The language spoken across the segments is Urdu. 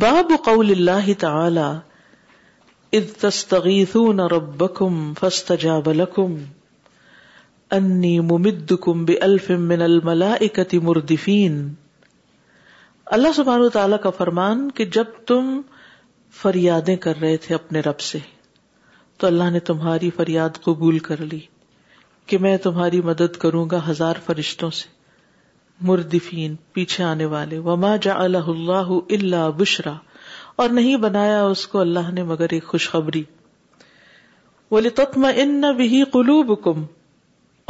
باب قول اللہ تعالی اذ تستغیثون ربکم فاستجاب لکم انی ممدکم بالف من الملائکت مردفین اللہ سبحانہ وتعالی کا فرمان کہ جب تم فریادیں کر رہے تھے اپنے رب سے تو اللہ نے تمہاری فریاد قبول کر لی کہ میں تمہاری مدد کروں گا ہزار فرشتوں سے مردفین پیچھے آنے والے وما جا اللہ اللہ اللہ بشرا اور نہیں بنایا اس کو اللہ نے مگر ایک خوشخبری بولے ان بھی قلوب کم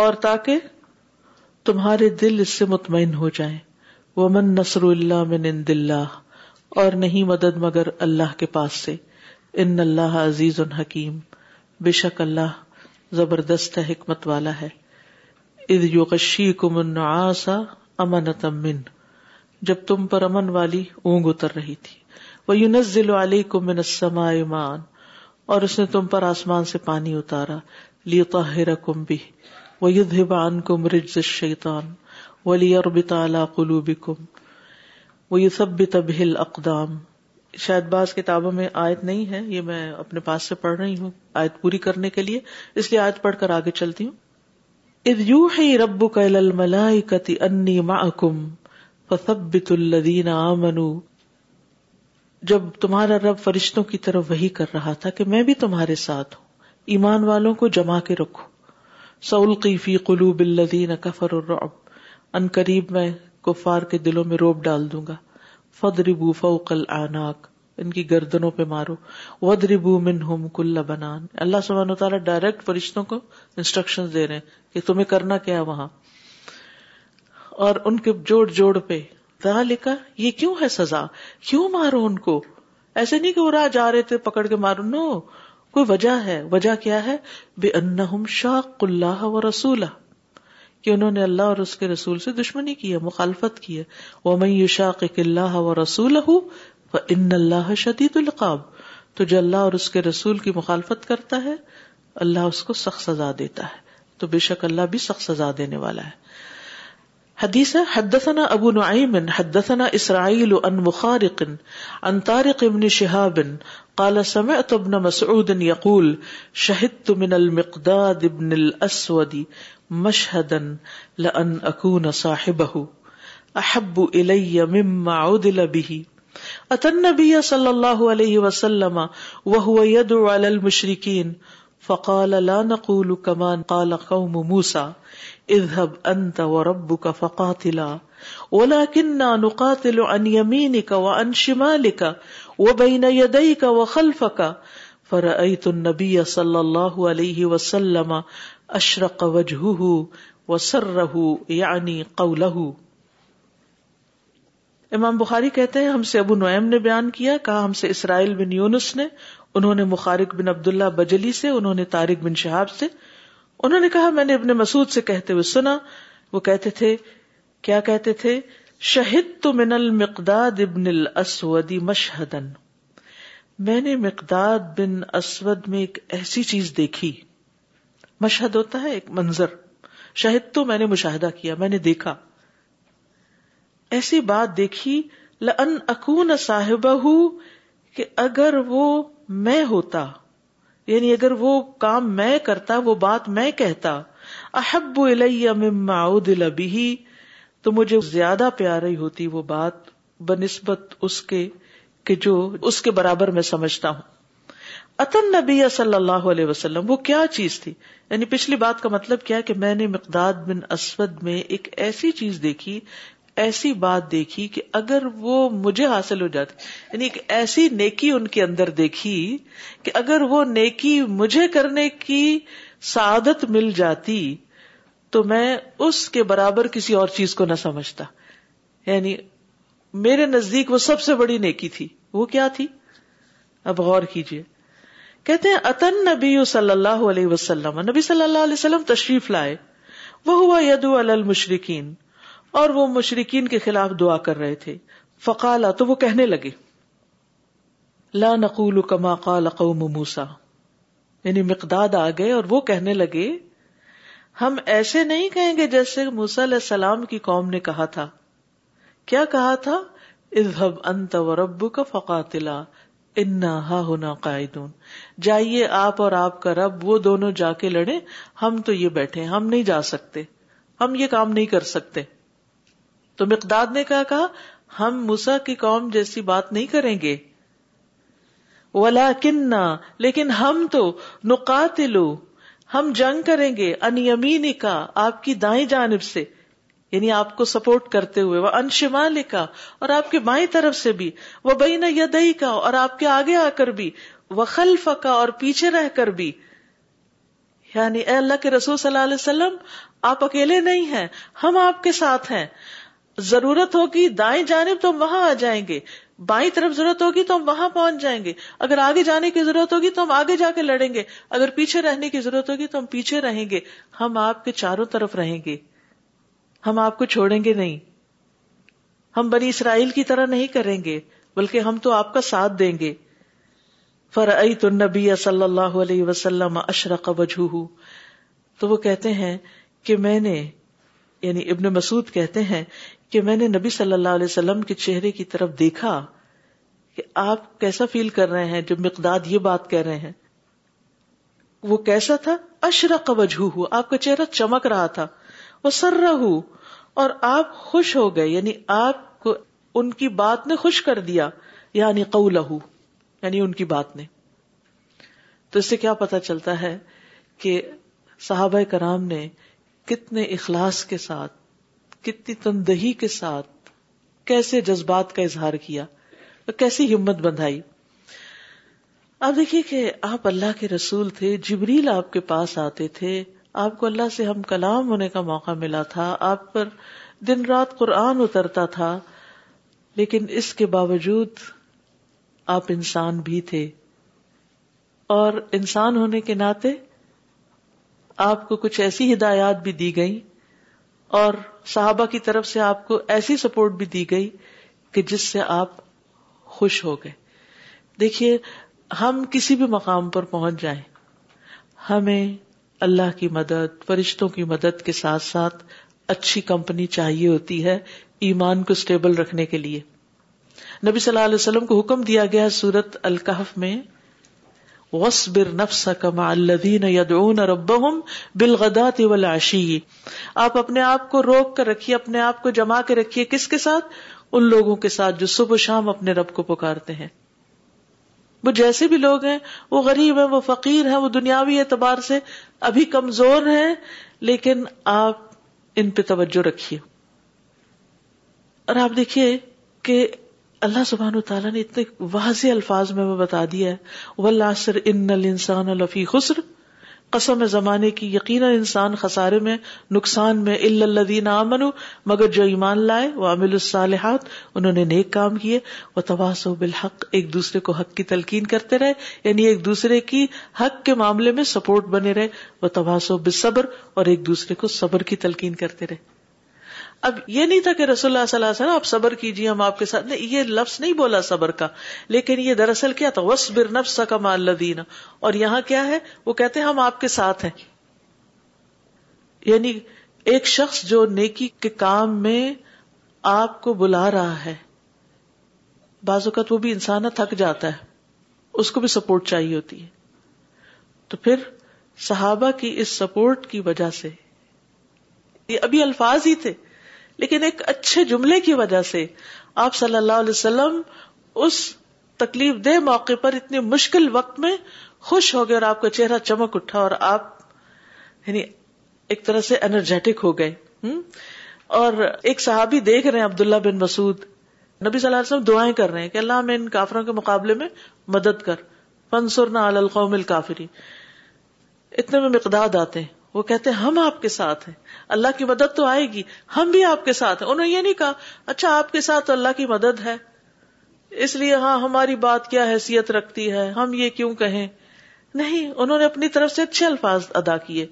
اور تاکہ تمہارے دل اس سے مطمئن ہو جائیں ومن نسر اللہ من اللہ اور نہیں مدد مگر اللہ کے پاس سے ان اللہ عزیز الحکیم بے شک اللہ زبردست حکمت والا ہے امن تمن جب تم پر امن والی اونگ اتر رہی تھی وہ یونس ضلع کو منسما ایمان اور اس نے تم پر آسمان سے پانی اتارا لیتا کمبی بان کم رج شیتان و لیا کلو بکم وہ سب بھی تبہل اقدام شاید بعض کتابوں میں آیت نہیں ہے یہ میں اپنے پاس سے پڑھ رہی ہوں آیت پوری کرنے کے لیے اس لیے آیت پڑھ کر آگے چلتی ہوں رب فرشتوں کی طرف وہی کر رہا تھا کہ میں بھی تمہارے ساتھ ہوں ایمان والوں کو جما کے رکھو فی قیفی الذین کفر ان قریب میں کفار کے دلوں میں روب ڈال دوں گا فد فوق کل آناک ان کی گردنوں پہ مارو من ہوم کل بنان اللہ سب تعالیٰ ڈائریکٹ فرشتوں کو انسٹرکشن دے رہے کہ تمہیں کرنا کیا وہاں اور ان کے جوڑ جوڑ پہ لکھا یہ کیوں ہے سزا کیوں مارو ان کو ایسے نہیں کہ وہ راہ جا رہے تھے پکڑ کے مارو نو کوئی وجہ ہے وجہ کیا ہے بے ان شاخ اللہ و رسول کہ انہوں نے اللہ اور اس کے رسول سے دشمنی کی ہے مخالفت کی ہے وہ میں یو شاخ و رسول ہوں ان اللہ شدید القاب تو جو اللہ اور اس کے رسول کی مخالفت کرتا ہے اللہ اس کو سخت سزا دیتا ہے تو بے شک اللہ بھی سخت سزا دینے والا ہے حدیث حدثنا ابو نعیم حدثنا اسرائیل ان مخارق ان طارق ابن شہاب قال سمعت ابن مسعود یقول شہدت من المقداد ابن الاسود مشہدا لان اکون صاحبہ احب الی مما عدل به اتن نبی صلی اللہ علیہ وسلم وهو يدعو على المشركين فقال لا نقول كما قال قوم موسى اذهب انت وربك فقاتلا ولكننا نقاتل عن يمينك وعن شمالك وبين يديك وخلفك فرأيت النبي صلى الله عليه وسلم اشرق وجهه وسره يعني قوله امام بخاری کہتے ہیں ہم سے ابو نعیم نے بیان کیا کہا ہم سے اسرائیل بن یونس نے انہوں نے مخارق بن عبداللہ بجلی سے انہوں نے بن شہاب سے انہوں نے کہا میں نے ابن مسعود سے کہتے ہوئے سنا وہ کہتے تھے کیا کہتے تھے شہد تو من المقداد ابن مشہدن میں نے مقداد بن اسود میں ایک ایسی چیز دیکھی مشہد ہوتا ہے ایک منظر شہد تو میں نے مشاہدہ کیا میں نے دیکھا ایسی بات دیکھی لن اکون صاحب کہ اگر وہ میں ہوتا یعنی اگر وہ کام میں کرتا وہ بات میں کہتا احب تو مجھے زیادہ پیاری ہوتی وہ بات بنسبت اس کے کہ جو اس کے برابر میں سمجھتا ہوں اتن نبی صلی اللہ علیہ وسلم وہ کیا چیز تھی یعنی پچھلی بات کا مطلب کیا کہ میں نے مقداد بن اسود میں ایک ایسی چیز دیکھی ایسی بات دیکھی کہ اگر وہ مجھے حاصل ہو جاتی یعنی ایک ایسی نیکی ان کے اندر دیکھی کہ اگر وہ نیکی مجھے کرنے کی سعادت مل جاتی تو میں اس کے برابر کسی اور چیز کو نہ سمجھتا یعنی میرے نزدیک وہ سب سے بڑی نیکی تھی وہ کیا تھی اب غور کیجیے کہتے ہیں اتن نبی صلی اللہ علیہ وسلم نبی صلی اللہ علیہ وسلم تشریف لائے وہ ہوا یدو المشرقین اور وہ مشرقین کے خلاف دعا کر رہے تھے فقالا تو وہ کہنے لگے لا نقول کما قوم موسا یعنی مقداد آ گئے اور وہ کہنے لگے ہم ایسے نہیں کہیں گے جیسے موسا علیہ السلام کی قوم نے کہا تھا کیا کہا تھا اذهب انت و فقاتلا کا فقاتلا اناحا ہونا قائدون جائیے آپ اور آپ کا رب وہ دونوں جا کے لڑے ہم تو یہ بیٹھے ہم نہیں جا سکتے ہم یہ کام نہیں کر سکتے تو مقداد نے کہا کہا ہم موسا کی قوم جیسی بات نہیں کریں گے ولا کنہ لیکن ہم تو نقاتلو ہم جنگ کریں گے ان یمین کا آپ کی دائیں جانب سے یعنی آپ کو سپورٹ کرتے ہوئے وہ انشمال کا اور آپ کے بائیں طرف سے بھی وہ بین یدئی کا اور آپ کے آگے آ کر بھی وہ خلف کا اور پیچھے رہ کر بھی یعنی اے اللہ کے رسول صلی اللہ علیہ وسلم آپ اکیلے نہیں ہیں ہم آپ کے ساتھ ہیں ضرورت ہوگی دائیں جانب تو وہاں آ جائیں گے بائیں طرف ضرورت ہوگی تو ہم وہاں پہنچ جائیں گے اگر آگے جانے کی ضرورت ہوگی تو ہم آگے جا کے لڑیں گے اگر پیچھے رہنے کی ضرورت ہوگی تو ہم پیچھے رہیں گے ہم آپ کے چاروں طرف رہیں گے ہم آپ کو چھوڑیں گے نہیں ہم بنی اسرائیل کی طرح نہیں کریں گے بلکہ ہم تو آپ کا ساتھ دیں گے تو النبی صلی اللہ علیہ وسلم اشرق وجہ تو وہ کہتے ہیں کہ میں نے یعنی ابن مسعود کہتے ہیں کہ میں نے نبی صلی اللہ علیہ وسلم کے چہرے کی طرف دیکھا کہ آپ کیسا فیل کر رہے ہیں جو مقداد یہ بات کہہ رہے ہیں وہ کیسا تھا اشرق وجہ ہو آپ کا چہرہ چمک رہا تھا وہ سر ہو اور آپ خوش ہو گئے یعنی آپ کو ان کی بات نے خوش کر دیا یعنی قولہ یعنی ان کی بات نے تو اس سے کیا پتا چلتا ہے کہ صحابہ کرام نے کتنے اخلاص کے ساتھ کتنی تندہی کے ساتھ کیسے جذبات کا اظہار کیا اور کیسی ہمت بندھائی آپ دیکھیے کہ آپ اللہ کے رسول تھے جبریل آپ کے پاس آتے تھے آپ کو اللہ سے ہم کلام ہونے کا موقع ملا تھا آپ پر دن رات قرآن اترتا تھا لیکن اس کے باوجود آپ انسان بھی تھے اور انسان ہونے کے ناطے آپ کو کچھ ایسی ہدایات بھی دی گئی اور صحابہ کی طرف سے آپ کو ایسی سپورٹ بھی دی گئی کہ جس سے آپ خوش ہو گئے دیکھیے ہم کسی بھی مقام پر پہنچ جائیں ہمیں اللہ کی مدد فرشتوں کی مدد کے ساتھ ساتھ اچھی کمپنی چاہیے ہوتی ہے ایمان کو اسٹیبل رکھنے کے لیے نبی صلی اللہ علیہ وسلم کو حکم دیا گیا سورت الکحف میں نفس کما الدین آپ اپنے آپ کو روک کر رکھیے اپنے آپ کو جما کے رکھیے کس کے ساتھ ان لوگوں کے ساتھ جو صبح شام اپنے رب کو پکارتے ہیں وہ جیسے بھی لوگ ہیں وہ غریب ہیں وہ فقیر ہیں وہ دنیاوی اعتبار سے ابھی کمزور ہیں لیکن آپ ان پہ توجہ رکھیے اور آپ دیکھیے کہ اللہ سبحان و تعالیٰ نے اتنے واضح الفاظ میں بتا دیا ہے ولاسر ان خسر قسم زمانے کی یقینا انسان خسارے میں نقصان میں مگر جو ایمان لائے وہ امل الصالحات انہوں نے نیک کام کیے وہ تواسو بالحق ایک دوسرے کو حق کی تلقین کرتے رہے یعنی ایک دوسرے کی حق کے معاملے میں سپورٹ بنے رہے وہ تواسو بالصبر اور ایک دوسرے کو صبر کی تلقین کرتے رہے اب یہ نہیں تھا کہ رسول اللہ صلی علیہ وسلم آپ صبر کیجیے ہم آپ کے ساتھ نہیں یہ لفظ نہیں بولا صبر کا لیکن یہ دراصل کیا تھا وس نفس کا مال اور یہاں کیا ہے وہ کہتے ہم آپ کے ساتھ ہیں یعنی ایک شخص جو نیکی کے کام میں آپ کو بلا رہا ہے بعض اوقات وہ بھی انسان تھک جاتا ہے اس کو بھی سپورٹ چاہیے ہوتی ہے تو پھر صحابہ کی اس سپورٹ کی وجہ سے یہ ابھی الفاظ ہی تھے لیکن ایک اچھے جملے کی وجہ سے آپ صلی اللہ علیہ وسلم اس تکلیف دہ موقع پر اتنے مشکل وقت میں خوش ہو گئے اور آپ کا چہرہ چمک اٹھا اور آپ یعنی ایک طرح سے انرجیٹک ہو گئے اور ایک صحابی دیکھ رہے ہیں عبداللہ بن مسعود نبی صلی اللہ علیہ وسلم دعائیں کر رہے ہیں کہ اللہ میں ان کافروں کے مقابلے میں مدد کر فنسرنا علی القوم الکافری اتنے میں مقداد آتے ہیں وہ کہتے ہم آپ کے ساتھ ہیں اللہ کی مدد تو آئے گی ہم بھی آپ کے ساتھ ہیں انہوں نے یہ نہیں کہا اچھا آپ کے ساتھ اللہ کی مدد ہے اس لیے ہاں ہماری بات کیا حیثیت رکھتی ہے ہم یہ کیوں کہیں نہیں انہوں نے اپنی طرف سے اچھے الفاظ ادا کیے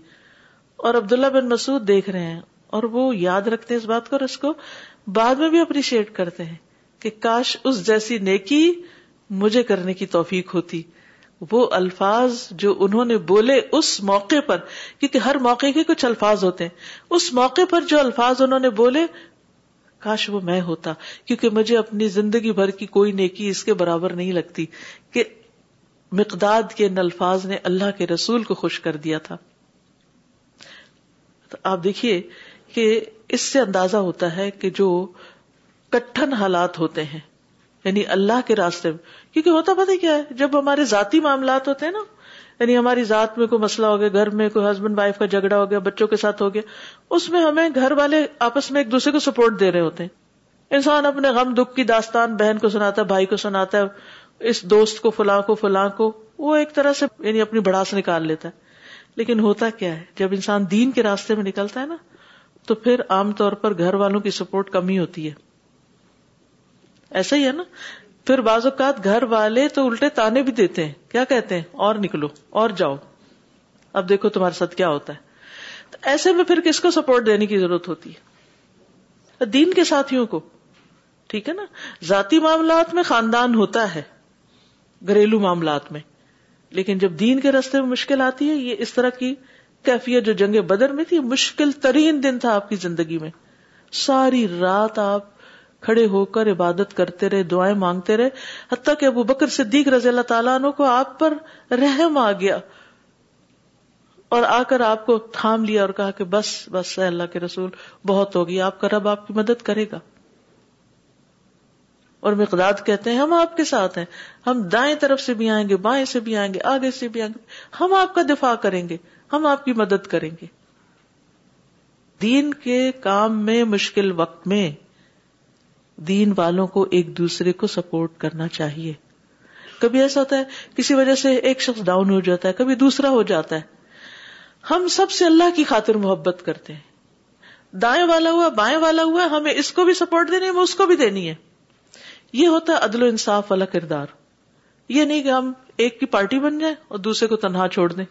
اور عبداللہ بن مسعود دیکھ رہے ہیں اور وہ یاد رکھتے ہیں اس بات کو اور اس کو بعد میں بھی اپریشیٹ کرتے ہیں کہ کاش اس جیسی نیکی مجھے کرنے کی توفیق ہوتی وہ الفاظ جو انہوں نے بولے اس موقع پر کیونکہ ہر موقع کے کچھ الفاظ ہوتے ہیں اس موقع پر جو الفاظ انہوں نے بولے کاش وہ میں ہوتا کیونکہ مجھے اپنی زندگی بھر کی کوئی نیکی اس کے برابر نہیں لگتی کہ مقداد کے ان الفاظ نے اللہ کے رسول کو خوش کر دیا تھا تو آپ دیکھیے کہ اس سے اندازہ ہوتا ہے کہ جو کٹھن حالات ہوتے ہیں یعنی اللہ کے راستے میں کیونکہ ہوتا پتا کیا ہے جب ہمارے ذاتی معاملات ہوتے ہیں نا یعنی ہماری ذات میں کوئی مسئلہ ہو گیا گھر میں کوئی ہسبینڈ وائف کا جھگڑا ہو گیا بچوں کے ساتھ ہو گیا اس میں ہمیں گھر والے آپس میں ایک دوسرے کو سپورٹ دے رہے ہوتے ہیں انسان اپنے غم دکھ کی داستان بہن کو سناتا ہے بھائی کو سناتا ہے اس دوست کو فلاں کو فلاں کو وہ ایک طرح سے یعنی اپنی بڑا سے نکال لیتا ہے لیکن ہوتا کیا ہے جب انسان دین کے راستے میں نکلتا ہے نا تو پھر عام طور پر گھر والوں کی سپورٹ کم ہی ہوتی ہے ایسا ہی ہے نا پھر بعض اوقات گھر والے تو الٹے تانے بھی دیتے ہیں کیا کہتے ہیں اور نکلو اور جاؤ اب دیکھو تمہارے ساتھ کیا ہوتا ہے ایسے میں پھر کس کو سپورٹ دینے کی ضرورت ہوتی ہے دین کے ساتھیوں کو ٹھیک ہے نا ذاتی معاملات میں خاندان ہوتا ہے گھریلو معاملات میں لیکن جب دین کے رستے میں مشکل آتی ہے یہ اس طرح کی کیفیت جو جنگ بدر میں تھی مشکل ترین دن تھا آپ کی زندگی میں ساری رات آپ کھڑے ہو کر عبادت کرتے رہے دعائیں مانگتے رہے حتیٰ کہ ابو بکر صدیق رضی اللہ تعالیٰ عنہ کو آپ پر رحم آ گیا اور آ کر آپ کو تھام لیا اور کہا کہ بس بس اللہ کے رسول بہت ہوگی آپ کا رب آپ کی مدد کرے گا اور مقداد کہتے ہیں ہم آپ کے ساتھ ہیں ہم دائیں طرف سے بھی آئیں گے بائیں سے بھی آئیں گے آگے سے بھی آئیں گے ہم آپ کا دفاع کریں گے ہم آپ کی مدد کریں گے دین کے کام میں مشکل وقت میں دین والوں کو ایک دوسرے کو سپورٹ کرنا چاہیے کبھی ایسا ہوتا ہے کسی وجہ سے ایک شخص ڈاؤن ہو جاتا ہے کبھی دوسرا ہو جاتا ہے ہم سب سے اللہ کی خاطر محبت کرتے ہیں دائیں والا ہوا بائیں والا ہوا ہمیں اس کو بھی سپورٹ دینی ہے ہمیں اس کو بھی دینی ہے یہ ہوتا ہے عدل و انصاف والا کردار یہ نہیں کہ ہم ایک کی پارٹی بن جائیں اور دوسرے کو تنہا چھوڑ دیں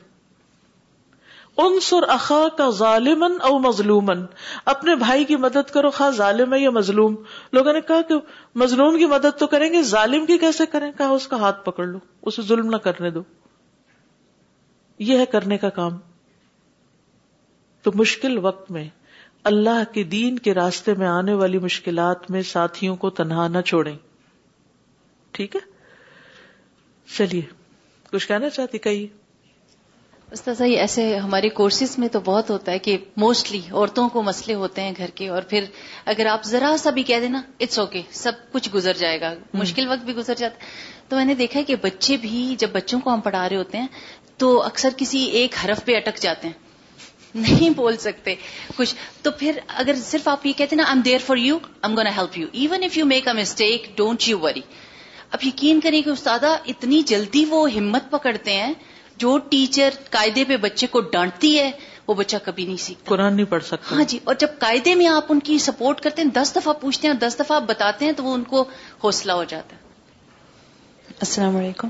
انصر اخا کا ظالمن او مظلومن اپنے بھائی کی مدد کرو خا ظالم ہے یا مظلوم لوگوں نے کہا کہ مظلوم کی مدد تو کریں گے ظالم کی کیسے کریں کہا اس کا ہاتھ پکڑ لو اسے ظلم نہ کرنے دو یہ ہے کرنے کا کام تو مشکل وقت میں اللہ کے دین کے راستے میں آنے والی مشکلات میں ساتھیوں کو تنہا نہ چھوڑیں ٹھیک ہے چلیے کچھ کہنا چاہتی کہیے یہ ایسے ہمارے کورسز میں تو بہت ہوتا ہے کہ موسٹلی عورتوں کو مسئلے ہوتے ہیں گھر کے اور پھر اگر آپ ذرا سا بھی کہہ دینا اٹس اوکے سب کچھ گزر جائے گا مشکل وقت بھی گزر جاتا تو میں نے دیکھا کہ بچے بھی جب بچوں کو ہم پڑھا رہے ہوتے ہیں تو اکثر کسی ایک حرف پہ اٹک جاتے ہیں نہیں بول سکتے کچھ تو پھر اگر صرف آپ یہ کہتے ہیں نا I'm there for you I'm gonna help you even if you make a mistake don't you worry اب یقین کریں کہ استادہ اتنی جلدی وہ ہمت پکڑتے ہیں جو ٹیچر قاعدے پہ بچے کو ڈانٹتی ہے وہ بچہ کبھی نہیں سیکھتا قرآن نہیں پڑھ سکتا ہاں جی اور جب قاعدے میں آپ ان کی سپورٹ کرتے ہیں دس دفعہ پوچھتے ہیں دس دفعہ آپ بتاتے ہیں تو وہ ان کو حوصلہ ہو جاتا ہے السلام علیکم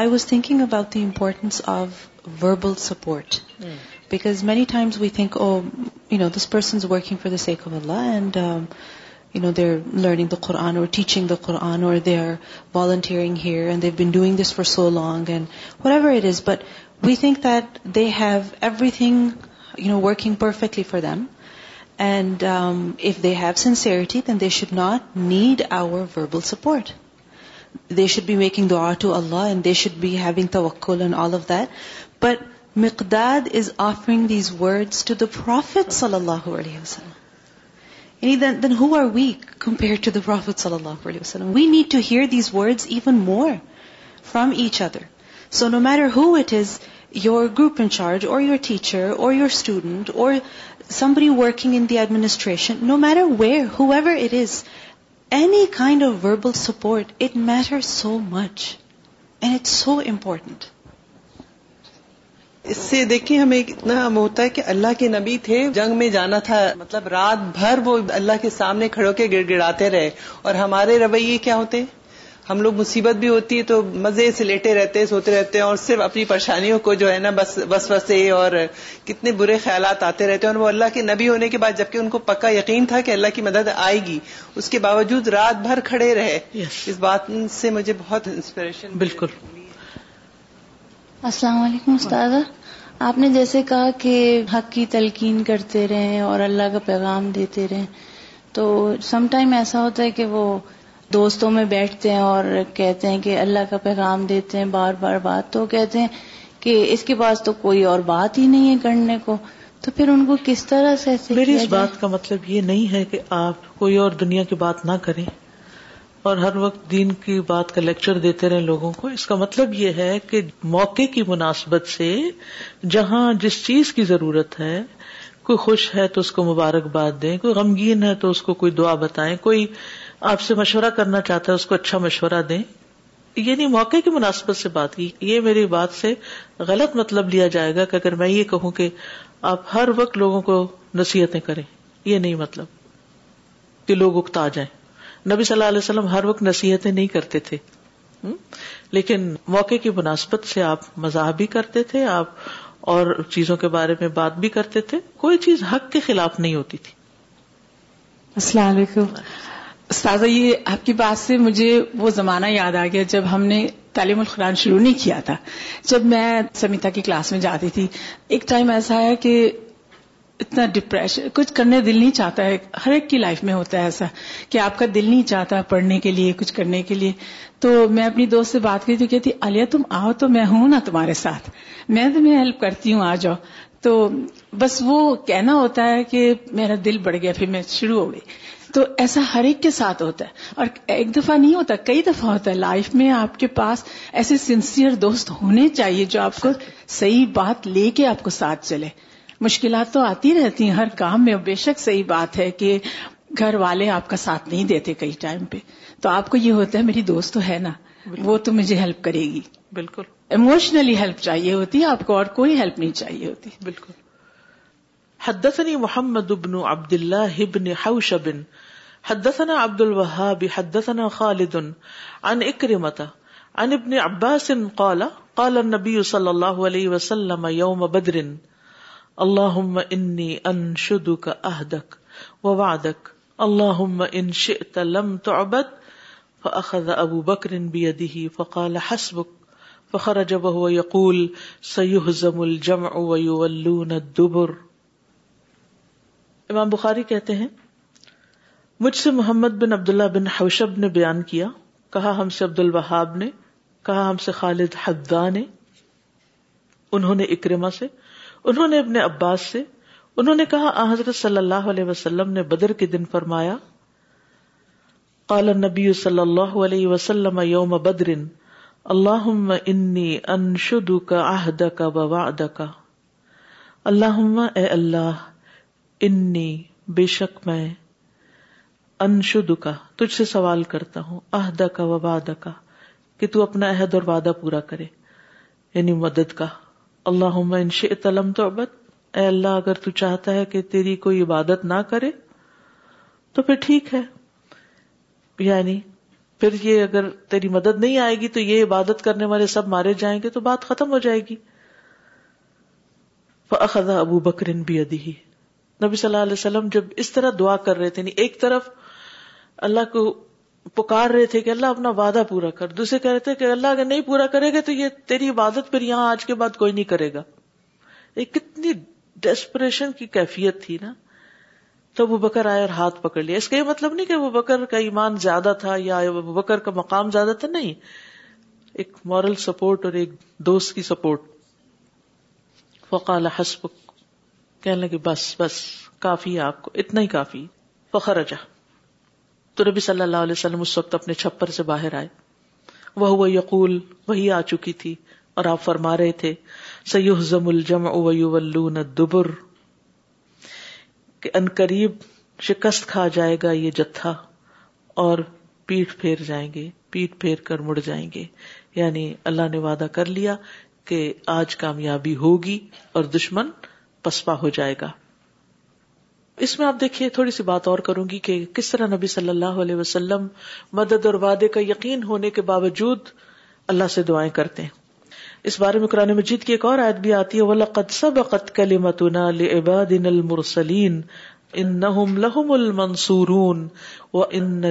I was thinking about the importance of verbal support because many times we think oh you know this person is working for the sake of Allah and they're learning the Qur'an or teaching the Qur'an, or they're volunteering here and they've been doing this for so long and whatever it is. But we think that they have everything, working perfectly for them. And um, if they have sincerity, then they should not need our verbal support. They should be making dua to Allah and they should be having tawakkul and all of that. But Miqdad is offering these words to the Prophet sallallahu alaihi wasallam. یعنی دین دین who are weak compare to the prophet صلی اللہ علیہ وسلم we need to hear these words even more from each other so no matter who it is your group in charge or your teacher or your student or some summary working in the administration no matter where whoever it is any kind of verbal support it matter so much and it's so important اس سے دیکھیں ہمیں اتنا ہوتا ہے کہ اللہ کے نبی تھے جنگ میں جانا تھا مطلب رات بھر وہ اللہ کے سامنے کھڑے کے گڑ گڑاتے رہے اور ہمارے رویے کیا ہوتے ہم لوگ مصیبت بھی ہوتی ہے تو مزے سے لیٹے رہتے سوتے رہتے ہیں اور صرف اپنی پریشانیوں کو جو ہے نا بس بس بسے اور کتنے برے خیالات آتے رہتے ہیں اور وہ اللہ کے نبی ہونے کے بعد جبکہ ان کو پکا یقین تھا کہ اللہ کی مدد آئے گی اس کے باوجود رات بھر کھڑے رہے yes. اس بات سے مجھے بہت انسپریشن بالکل السلام علیکم استاد آپ نے جیسے کہا کہ حق کی تلقین کرتے رہیں اور اللہ کا پیغام دیتے رہیں تو سم ٹائم ایسا ہوتا ہے کہ وہ دوستوں میں بیٹھتے ہیں اور کہتے ہیں کہ اللہ کا پیغام دیتے ہیں بار بار بات تو کہتے ہیں کہ اس کے پاس تو کوئی اور بات ہی نہیں ہے کرنے کو تو پھر ان کو کس طرح سے میری اس بات کا مطلب یہ نہیں ہے کہ آپ کوئی اور دنیا کی بات نہ کریں اور ہر وقت دین کی بات کا لیکچر دیتے رہے لوگوں کو اس کا مطلب یہ ہے کہ موقع کی مناسبت سے جہاں جس چیز کی ضرورت ہے کوئی خوش ہے تو اس کو مبارکباد دیں کوئی غمگین ہے تو اس کو کوئی دعا بتائیں کوئی آپ سے مشورہ کرنا چاہتا ہے اس کو اچھا مشورہ دیں یہ یعنی نہیں موقع کی مناسبت سے بات کی یہ میری بات سے غلط مطلب لیا جائے گا کہ اگر میں یہ کہوں کہ آپ ہر وقت لوگوں کو نصیحتیں کریں یہ نہیں مطلب کہ لوگ اکتا جائیں نبی صلی اللہ علیہ وسلم ہر وقت نصیحتیں نہیں کرتے تھے لیکن موقع کی مناسبت سے آپ مزاح بھی کرتے تھے آپ اور چیزوں کے بارے میں بات بھی کرتے تھے کوئی چیز حق کے خلاف نہیں ہوتی تھی السلام علیکم یہ آپ کی بات سے مجھے وہ زمانہ یاد آ گیا جب ہم نے تعلیم القرآن شروع نہیں کیا تھا جب میں سمیتا کی کلاس میں جاتی تھی ایک ٹائم ایسا ہے کہ اتنا ڈپریشن کچھ کرنے دل نہیں چاہتا ہے ہر ایک کی لائف میں ہوتا ہے ایسا کہ آپ کا دل نہیں چاہتا پڑھنے کے لیے کچھ کرنے کے لیے تو میں اپنی دوست سے بات کری تو کہتی الیا تم آؤ تو میں ہوں نا تمہارے ساتھ میں تمہیں ہیلپ کرتی ہوں آ جاؤ تو بس وہ کہنا ہوتا ہے کہ میرا دل بڑھ گیا پھر میں شروع ہو گئی تو ایسا ہر ایک کے ساتھ ہوتا ہے اور ایک دفعہ نہیں ہوتا کئی دفعہ ہوتا ہے لائف میں آپ کے پاس ایسے سنسیئر دوست ہونے چاہیے جو آپ کو صحیح بات لے کے آپ کو ساتھ چلے مشکلات تو آتی رہتی ہیں ہر کام میں بے شک صحیح بات ہے کہ گھر والے آپ کا ساتھ نہیں دیتے کئی ٹائم پہ تو آپ کو یہ ہوتا ہے میری دوست تو ہے نا وہ تو مجھے ہیلپ کرے گی بالکل ایموشنلی ہیلپ چاہیے ہوتی ہے آپ کو اور کوئی ہیلپ نہیں چاہیے ہوتی بالکل حدثني محمد بن عبد الله بن حوشب حدثنا عبد الوهاب حدثنا خالد عن إكرمة عن ابن عباس قال قال النبي صلى الله عليه وسلم يوم بدر اللہ انی انشد کا عہدک و وادک اللہ ان شئت لم تعبد فأخذ ابو بکر بیدہ فقال حسبک فخرج وهو يقول سيهزم الجمع ويولون الدبر امام بخاری کہتے ہیں مجھ سے محمد بن عبداللہ بن حوشب نے بیان کیا کہا ہم سے عبد الوہاب نے کہا ہم سے خالد حدا نے انہوں نے اکرما سے انہوں نے اپنے عباس سے انہوں نے کہا حضرت صلی اللہ علیہ وسلم نے بدر کے دن فرمایا قال نبی صلی اللہ علیہ وسلم یوم بدر اللہ اے اللہ انی بے شک میں انشد کا تجھ سے سوال کرتا ہوں عہدہ کا وبا کا کہ اپنا عہد اور وعدہ پورا کرے یعنی مدد کا اللہ تلم اے اللہ اگر تو چاہتا ہے کہ تیری کوئی عبادت نہ کرے تو پھر ٹھیک ہے یعنی پھر یہ اگر تیری مدد نہیں آئے گی تو یہ عبادت کرنے والے سب مارے جائیں گے تو بات ختم ہو جائے گی فضا ابو بکرین بھی ادی نبی صلی اللہ علیہ وسلم جب اس طرح دعا کر رہے تھے یعنی ایک طرف اللہ کو پکار رہے تھے کہ اللہ اپنا وعدہ پورا کر دوسرے کہہ رہے تھے کہ اللہ اگر نہیں پورا کرے گا تو یہ تیری عبادت پھر یہاں آج کے بعد کوئی نہیں کرے گا کتنی ڈیسپریشن کی کیفیت تھی نا تو وہ بکر آئے اور ہاتھ پکڑ لیا اس کا یہ مطلب نہیں کہ وہ بکر کا ایمان زیادہ تھا یا بکر کا مقام زیادہ تھا نہیں ایک مورل سپورٹ اور ایک دوست کی سپورٹ فقال کہنے لگے بس بس کافی ہے آپ کو اتنا ہی کافی فخر اچھا تو ربی صلی اللہ علیہ وسلم اس وقت اپنے چھپر سے باہر آئے وہ یقول وہی آ چکی تھی اور آپ فرما رہے تھے سیوح زم الجم کہ ان قریب شکست کھا جائے گا یہ جتھا اور پیٹ پھیر جائیں گے پیٹ پھیر کر مڑ جائیں گے یعنی اللہ نے وعدہ کر لیا کہ آج کامیابی ہوگی اور دشمن پسپا ہو جائے گا اس میں آپ دیکھیے تھوڑی سی بات اور کروں گی کہ کس طرح نبی صلی اللہ علیہ وسلم مدد اور وعدے کا یقین ہونے کے باوجود اللہ سے دعائیں کرتے ہیں اس بارے میں قرآن مجید کی ایک اور آیت بھی آتی ہے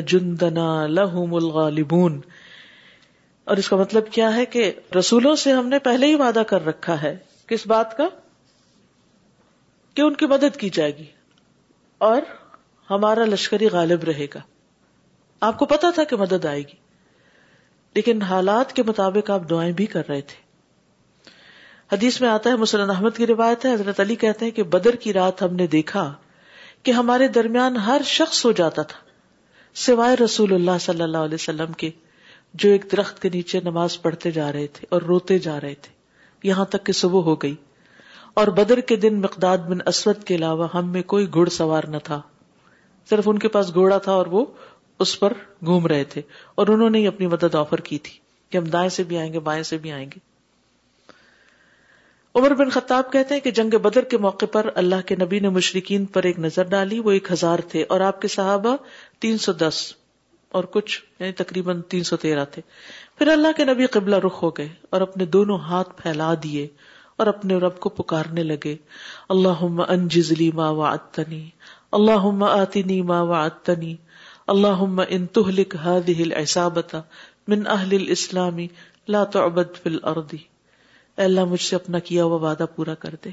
جندنا لہم الغالبون اور اس کا مطلب کیا ہے کہ رسولوں سے ہم نے پہلے ہی وعدہ کر رکھا ہے کس بات کا کہ ان کی مدد کی جائے گی اور ہمارا لشکری غالب رہے گا آپ کو پتا تھا کہ مدد آئے گی لیکن حالات کے مطابق آپ دعائیں بھی کر رہے تھے حدیث میں آتا ہے مسلم احمد کی روایت ہے حضرت علی کہتے ہیں کہ بدر کی رات ہم نے دیکھا کہ ہمارے درمیان ہر شخص ہو جاتا تھا سوائے رسول اللہ صلی اللہ علیہ وسلم کے جو ایک درخت کے نیچے نماز پڑھتے جا رہے تھے اور روتے جا رہے تھے یہاں تک کہ صبح ہو گئی اور بدر کے دن مقداد بن اسود کے علاوہ ہم میں کوئی گھڑ سوار نہ تھا صرف ان کے پاس گھوڑا تھا اور وہ اس پر گھوم رہے تھے اور انہوں نے اپنی مدد آفر کی تھی کہ ہم دائیں سے بھی آئیں گے بائیں سے بھی آئیں گے عمر بن خطاب کہتے ہیں کہ جنگ بدر کے موقع پر اللہ کے نبی نے مشرقین پر ایک نظر ڈالی وہ ایک ہزار تھے اور آپ کے صحابہ تین سو دس اور کچھ یعنی تقریباً تین سو تیرہ تھے پھر اللہ کے نبی قبلہ رخ ہو گئے اور اپنے دونوں ہاتھ پھیلا دیے اور اپنے رب کو پکارنے لگے اللہ ما وعدتنی اللہ آتنی ما وعدتنی اللہ ان تہلک اہل ہر لا اسلامی لاتو اب اردی اللہ مجھ سے اپنا کیا ہوا وعدہ پورا کر دے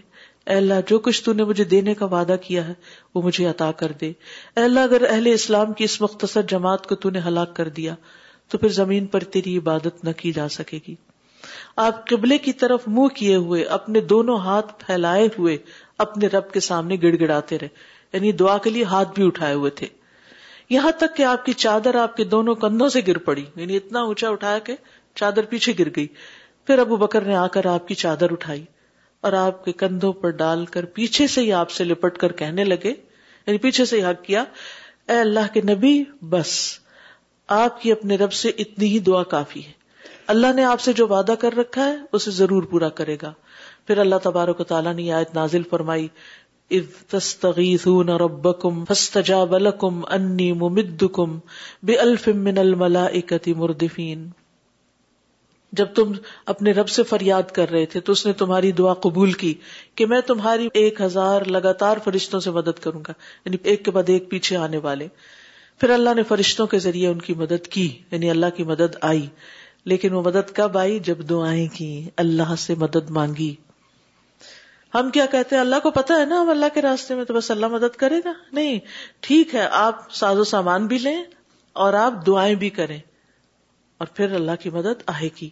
اے اللہ جو کچھ تون مجھے دینے کا وعدہ کیا ہے وہ مجھے عطا کر دے اے اللہ اگر اہل اسلام کی اس مختصر جماعت کو نے ہلاک کر دیا تو پھر زمین پر تیری عبادت نہ کی جا سکے گی آپ قبلے کی طرف منہ کیے ہوئے اپنے دونوں ہاتھ پھیلائے ہوئے اپنے رب کے سامنے گڑ گڑاتے رہے یعنی دعا کے لیے ہاتھ بھی اٹھائے ہوئے تھے یہاں تک کہ آپ کی چادر آپ کے دونوں کندھوں سے گر پڑی یعنی اتنا اونچا اٹھایا کہ چادر پیچھے گر گئی پھر ابو بکر نے آ کر آپ کی چادر اٹھائی اور آپ کے کندھوں پر ڈال کر پیچھے سے ہی آپ سے لپٹ کر کہنے لگے یعنی پیچھے سے ہی حق کیا اے اللہ کے نبی بس آپ کی اپنے رب سے اتنی ہی دعا کافی ہے اللہ نے آپ سے جو وعدہ کر رکھا ہے اسے ضرور پورا کرے گا پھر اللہ تبارک و تعالیٰ نے آیت نازل فرمائی جب تم اپنے رب سے فریاد کر رہے تھے تو اس نے تمہاری دعا قبول کی کہ میں تمہاری ایک ہزار لگاتار فرشتوں سے مدد کروں گا یعنی ایک کے بعد ایک پیچھے آنے والے پھر اللہ نے فرشتوں کے ذریعے ان کی مدد کی یعنی اللہ کی مدد آئی لیکن وہ مدد کب آئی جب دعائیں کی اللہ سے مدد مانگی ہم کیا کہتے ہیں اللہ کو پتا ہے نا ہم اللہ کے راستے میں تو بس اللہ مدد کرے گا نہیں ٹھیک ہے آپ ساز و سامان بھی لیں اور آپ دعائیں بھی کریں اور پھر اللہ کی مدد آئے گی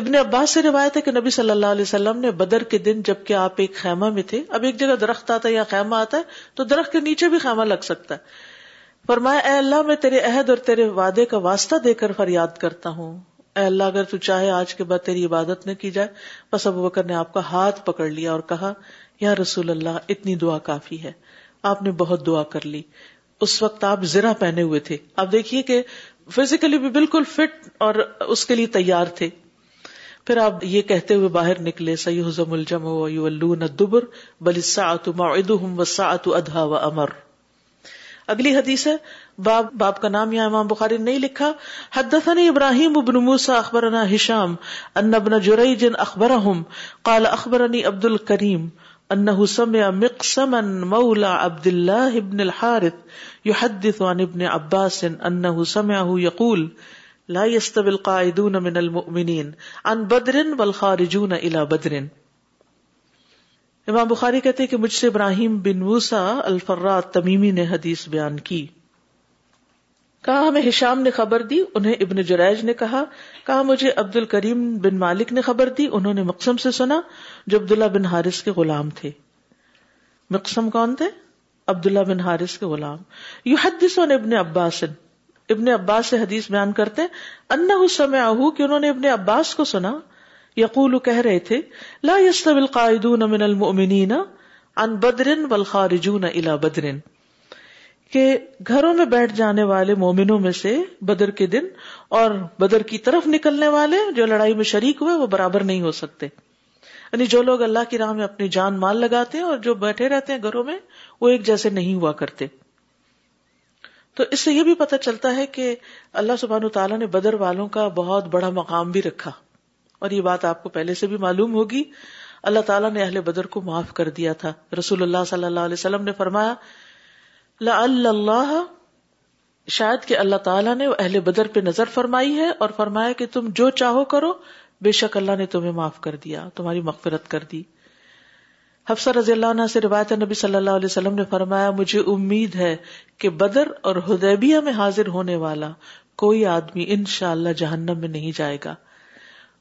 ابن عباس سے روایت ہے کہ نبی صلی اللہ علیہ وسلم نے بدر کے دن جب کہ آپ ایک خیمہ میں تھے اب ایک جگہ درخت آتا ہے یا خیمہ آتا ہے تو درخت کے نیچے بھی خیمہ لگ سکتا ہے فرمایا اے اللہ میں تیرے عہد اور تیرے وعدے کا واسطہ دے کر فریاد کرتا ہوں اے اللہ اگر تو چاہے آج کے بعد تیری عبادت نہ کی جائے بس ابو بکر نے آپ کا ہاتھ پکڑ لیا اور کہا یا رسول اللہ اتنی دعا کافی ہے آپ نے بہت دعا کر لی اس وقت آپ زرا پہنے ہوئے تھے آپ دیکھیے کہ فزیکلی بھی بالکل فٹ اور اس کے لیے تیار تھے پھر آپ یہ کہتے ہوئے باہر نکلے سعود حضم الجم و دبر بلیس ادہ و امر اگلی حدیث ہے باب باب کا نام یہاں امام بخاری نہیں لکھا حدثنی ابراہیم ابن موسا اخبرنا ہشام ان ابن جریج اخبر قال اخبرنی عبد الکریم انه سمع مقسما مولى عبد الله ابن الحارث يحدث عن ابن عباس انه سمعه يقول لا يستوي القاعدون من المؤمنين عن بدر والخارجون الى بدر امام بخاری کہتے کہ مجھ سے ابراہیم بن وسا الفرا تمیمی نے حدیث بیان کی کہا ہمیں ہشام نے خبر دی انہیں ابن جرائج نے کہا کہا مجھے عبد الکریم بن مالک نے خبر دی انہوں نے مقسم سے سنا جو عبداللہ بن حارث کے غلام تھے مقسم کون تھے عبد اللہ بن حارث کے غلام یو حدیث ابن عباس ابن عباس سے حدیث بیان کرتے انہ اس کہ انہوں نے ابن عباس کو سنا یقول کہہ رہے تھے لا یس بدر ان الى بدر کہ گھروں میں بیٹھ جانے والے مومنوں میں سے بدر کے دن اور بدر کی طرف نکلنے والے جو لڑائی میں شریک ہوئے وہ برابر نہیں ہو سکتے یعنی جو لوگ اللہ کی راہ میں اپنی جان مال لگاتے ہیں اور جو بیٹھے رہتے ہیں گھروں میں وہ ایک جیسے نہیں ہوا کرتے تو اس سے یہ بھی پتہ چلتا ہے کہ اللہ سبحان تعالیٰ نے بدر والوں کا بہت بڑا مقام بھی رکھا اور یہ بات آپ کو پہلے سے بھی معلوم ہوگی اللہ تعالیٰ نے اہل بدر کو معاف کر دیا تھا رسول اللہ صلی اللہ علیہ وسلم نے فرمایا اللہ شاید کہ اللہ تعالیٰ نے اہل بدر پہ نظر فرمائی ہے اور فرمایا کہ تم جو چاہو کرو بے شک اللہ نے تمہیں معاف کر دیا تمہاری مغفرت کر دی حفصہ رضی اللہ عنہ سے روایت نبی صلی اللہ علیہ وسلم نے فرمایا مجھے امید ہے کہ بدر اور ہدیبیہ میں حاضر ہونے والا کوئی آدمی ان شاء اللہ جہنم میں نہیں جائے گا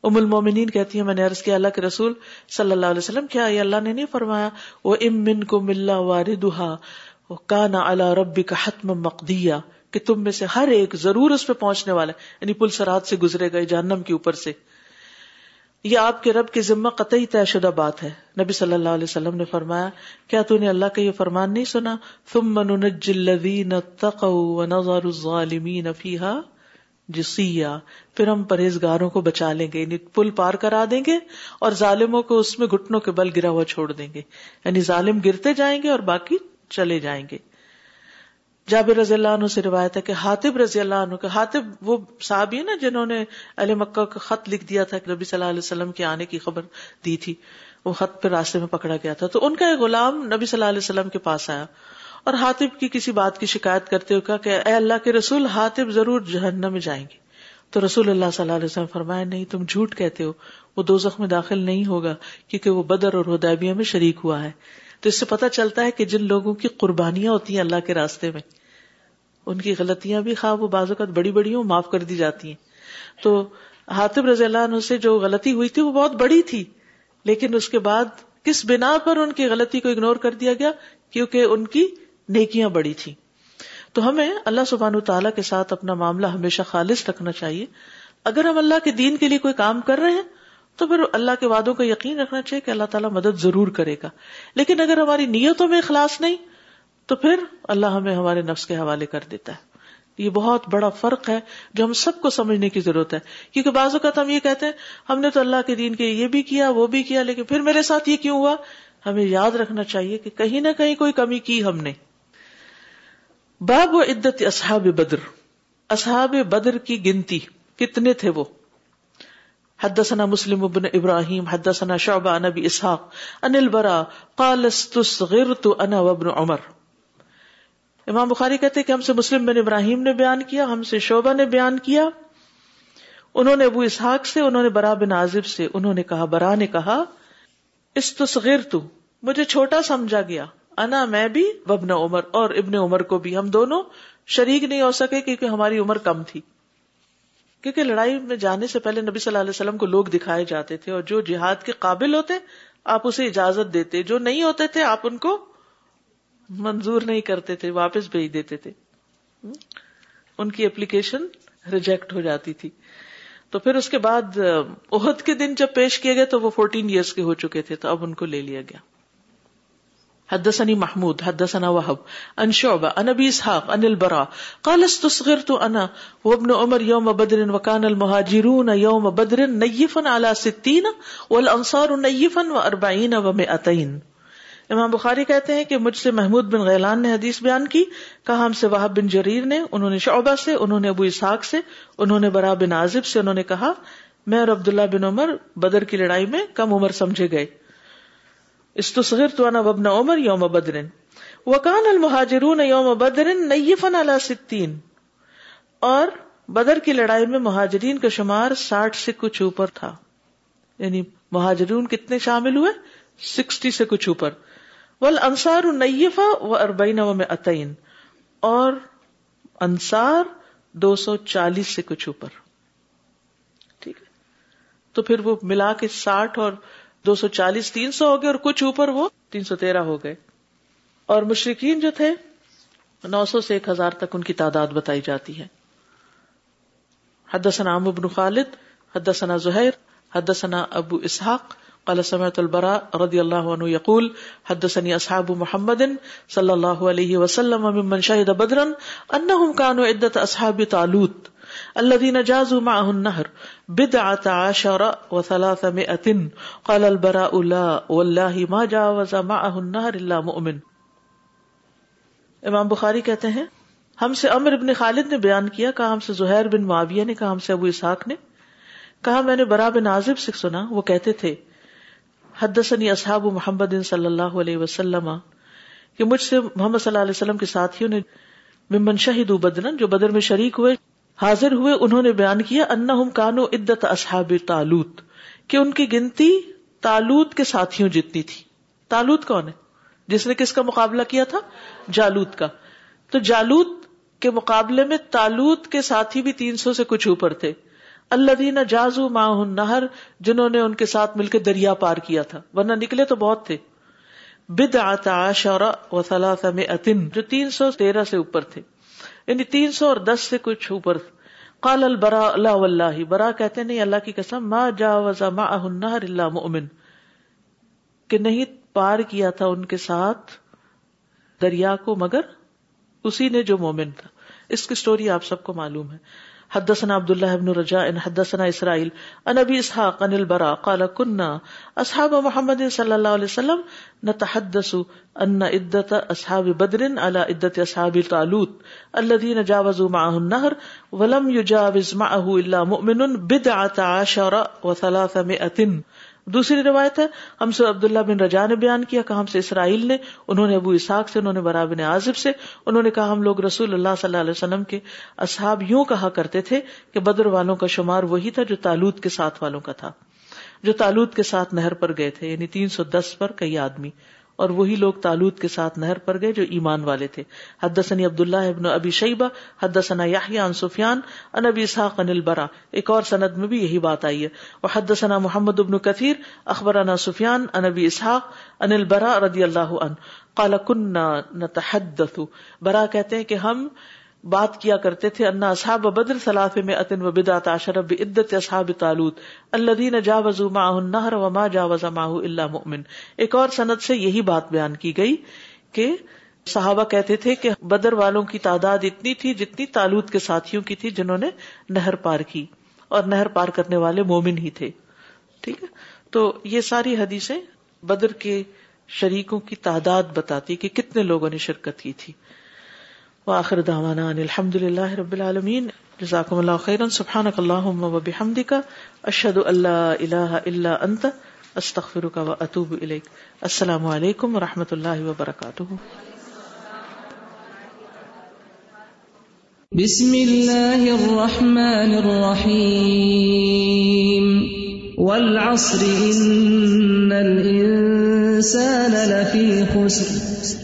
ام المومنین کہتی ہیں میں نے عرض کیا اللہ کے رسول صلی اللہ علیہ وسلم کیا یہ اللہ نے نہیں فرمایا وہ ام من کو ملا وار دہا کا نا اللہ ربی کا حتم مقدیا کہ تم میں سے ہر ایک ضرور اس پہ پہنچنے والا یعنی پل سرات سے گزرے گئے جہنم کے اوپر سے یہ آپ کے رب کی ذمہ قطعی طے شدہ بات ہے نبی صلی اللہ علیہ وسلم نے فرمایا کیا تو نے اللہ کا یہ فرمان نہیں سنا تم من تقوی نظر الظالمین فیحا جسیا پھر ہم پرہیزگاروں کو بچا لیں گے یعنی پل پار کرا دیں گے اور ظالموں کو اس میں گھٹنوں کے بل گرا ہوا چھوڑ دیں گے یعنی ظالم گرتے جائیں گے اور باقی چلے جائیں گے جاب رضی اللہ عنہ سے روایت ہے کہ ہاتب رضی اللہ عنہ کے ہاتب وہ صاحب نا جنہوں نے علی مکہ کا خط لکھ دیا تھا کہ نبی صلی اللہ علیہ وسلم کے آنے کی خبر دی تھی وہ خط پہ راستے میں پکڑا گیا تھا تو ان کا ایک غلام نبی صلی اللہ علیہ وسلم کے پاس آیا اور ہاتب کی کسی بات کی شکایت کرتے ہوئے کہا کہ اے اللہ کے رسول ہاتب ضرور جہنم میں جائیں گے تو رسول اللہ صلی اللہ علیہ وسلم فرمایا نہیں تم جھوٹ کہتے ہو وہ دو زخم داخل نہیں ہوگا کیونکہ وہ بدر اور ہدیبیہ میں شریک ہوا ہے تو اس سے پتا چلتا ہے کہ جن لوگوں کی قربانیاں ہوتی ہیں اللہ کے راستے میں ان کی غلطیاں بھی خواب و بعض اوقات بڑی بڑی ہوں معاف کر دی جاتی ہیں تو ہاتب رضی اللہ عنہ سے جو غلطی ہوئی تھی وہ بہت بڑی تھی لیکن اس کے بعد کس بنا پر ان کی غلطی کو اگنور کر دیا گیا کیونکہ ان کی نیکیاں بڑی تھیں تو ہمیں اللہ سبحان تعالیٰ کے ساتھ اپنا معاملہ ہمیشہ خالص رکھنا چاہیے اگر ہم اللہ کے دین کے لیے کوئی کام کر رہے ہیں تو پھر اللہ کے وعدوں کا یقین رکھنا چاہیے کہ اللہ تعالیٰ مدد ضرور کرے گا لیکن اگر ہماری نیتوں میں خلاص نہیں تو پھر اللہ ہمیں ہمارے نفس کے حوالے کر دیتا ہے یہ بہت بڑا فرق ہے جو ہم سب کو سمجھنے کی ضرورت ہے کیونکہ بعض اوقات ہم یہ کہتے ہیں ہم نے تو اللہ کے دین کے یہ بھی کیا وہ بھی کیا لیکن پھر میرے ساتھ یہ کیوں ہوا ہمیں یاد رکھنا چاہیے کہ کہیں نہ کہیں کوئی کمی کی ہم نے باب و عدت اصحاب بدر اصحاب بدر کی گنتی کتنے تھے وہ حدثنا مسلم ابن ابراہیم شعبہ عن ابی اسحاق عن البراء قال استصغرت انا وابن عمر امام بخاری کہتے کہ ہم سے مسلم بن ابراہیم نے بیان کیا ہم سے شعبہ نے بیان کیا انہوں نے ابو اسحاق سے انہوں نے برا بن عازب سے انہوں نے کہا برا نے کہا استصغرت مجھے چھوٹا سمجھا گیا انا میں بھی وبنا عمر اور ابن عمر کو بھی ہم دونوں شریک نہیں ہو سکے کیونکہ ہماری عمر کم تھی کیونکہ لڑائی میں جانے سے پہلے نبی صلی اللہ علیہ وسلم کو لوگ دکھائے جاتے تھے اور جو جہاد کے قابل ہوتے آپ اسے اجازت دیتے جو نہیں ہوتے تھے آپ ان کو منظور نہیں کرتے تھے واپس بھیج دیتے تھے ان کی اپلیکیشن ریجیکٹ ہو جاتی تھی تو پھر اس کے بعد عہد کے دن جب پیش کیے گئے تو وہ فورٹین ایئرس کے ہو چکے تھے تو اب ان کو لے لیا گیا حدثني محمود حدثنا وهب عن شعبة عن أبي إسحاق عن البراء قال استصغرت أنا وابن عمر يوم بدر وكان المهاجرون يوم بدر نيفا على ستين والأنصار نيفا وأربعين ومئتين امام بخاری کہتے ہیں کہ مجھ سے محمود بن غیلان نے حدیث بیان کی کہا ہم سے وہاب بن جریر نے انہوں نے شعبہ سے انہوں نے ابو اسحاق سے انہوں نے برا بن عازب سے انہوں نے کہا میں اور عبداللہ بن عمر بدر کی لڑائی میں کم عمر سمجھے گئے استصغر تو انا وابن عمر یوم بدر وکان المہاجرون یوم بدر نیفن علی ستین اور بدر کی لڑائی میں مہاجرین کا شمار ساٹھ سے کچھ اوپر تھا یعنی مہاجرون کتنے شامل ہوئے سکسٹی سے کچھ اوپر والانصار نیفا و اربعین و اتین اور انصار دو سو چالیس سے کچھ اوپر ٹھیک ہے تو پھر وہ ملا کے ساٹھ اور دو سو چالیس تین سو ہو گئے اور کچھ اوپر وہ تین سو تیرہ ہو گئے اور مشرقین جو تھے نو سو سے ایک ہزار تک ان کی تعداد بتائی جاتی ہے حد بن خالد حد ثنا زہیر حد ثنا ابو اسحاق قال سمعت البراء رضی اللہ یقول حد اصحاب محمد صلی اللہ علیہ وسلم ممن اصحاب تالوت اللہ دین جاز نہر بد آتا شر و سلاس اتن قال البرا الا و اللہ ما جا وزا ما نہر اللہ مؤمن امام بخاری کہتے ہیں ہم سے امر ابن خالد نے بیان کیا کہا ہم سے زہر بن معاویہ نے کہا ہم سے ابو اسحاق نے کہا میں نے برا بن عازب سے سنا وہ کہتے تھے حدثنی اصحاب محمد صلی اللہ علیہ وسلم کہ مجھ سے محمد صلی اللہ علیہ وسلم کے ساتھیوں نے ممن شہید بدرن جو بدر میں شریک ہوئے حاضر ہوئے انہوں نے بیان کیا کانو عدت اصحاب تالوت کہ ان کی گنتی تالوت کے ساتھیوں جتنی تھی تالوت کون ہے جس نے کس کا کا مقابلہ کیا تھا جالوت تو جالوت کے مقابلے میں تالوت کے ساتھی بھی تین سو سے کچھ اوپر تھے اللہ دینا جازو ماہ نہر جنہوں نے ان کے ساتھ مل کے دریا پار کیا تھا ورنہ نکلے تو بہت تھے بد آتا شورا و جو تین سو تیرہ سے اوپر تھے یعنی تین سو اور دس سے کچھ اوپر قال البرا اللہ واللہ برا کہتے نہیں اللہ کی ما ماں جا وزا الا مؤمن کہ نہیں پار کیا تھا ان کے ساتھ دریا کو مگر اسی نے جو مومن تھا اس کی سٹوری آپ سب کو معلوم ہے حدثنا عبد الله بن رجاء حدثنا اسرائيل عن ابي اسحاق عن البراء قال كنا اصحاب محمد صلى الله عليه وسلم نتحدث ان عده اصحاب بدر على عده اصحاب طالوت الذين جاوزوا معه النهر ولم يجاوز معه الا مؤمن بدعه عشر و300 دوسری روایت ہے ہم سے عبداللہ بن رجا نے بیان کیا کہ ہم سے اسرائیل نے انہوں نے ابو اسحاق سے انہوں نے برا بن عازب سے انہوں نے کہا ہم لوگ رسول اللہ صلی اللہ علیہ وسلم کے اصحاب یوں کہا کرتے تھے کہ بدر والوں کا شمار وہی تھا جو تالوت کے ساتھ والوں کا تھا جو تالوت کے ساتھ نہر پر گئے تھے یعنی تین سو دس پر کئی آدمی اور وہی لوگ کے ساتھ نہر پر گئے جو ایمان والے تھے حد ابن ابی شیبہ حد یحییٰ عن سفیان ابی اسحاق عن برا ایک اور سند میں بھی یہی بات آئی ہے اور حد محمد ابن کثیر اخبرنا سفیان ابی اسحاق البرا برا اور عنہ اللہ ان نتحدث برا کہتے ہیں کہ ہم بات کیا کرتے تھے انا اصحاب بدر صلاف میں اتن و اصحاب ایک اور صنعت سے یہی بات بیان کی گئی کہ صحابہ کہتے تھے کہ بدر والوں کی تعداد اتنی تھی جتنی تالوت کے ساتھیوں کی تھی جنہوں نے نہر پار کی اور نہر پار کرنے والے مومن ہی تھے ٹھیک ہے تو یہ ساری حدیثیں بدر کے شریکوں کی تعداد بتاتی کہ کتنے لوگوں نے شرکت کی تھی وآخر دعوانا ان الحمد لله رب العالمين جزاكم الله خيرا سبحانك اللهم وبحمدك اشهد ان لا اله الا انت استغفرك واتوب اليك السلام عليكم ورحمه الله وبركاته بسم الله الرحمن الرحيم والعصر ان الانسان لفي خسر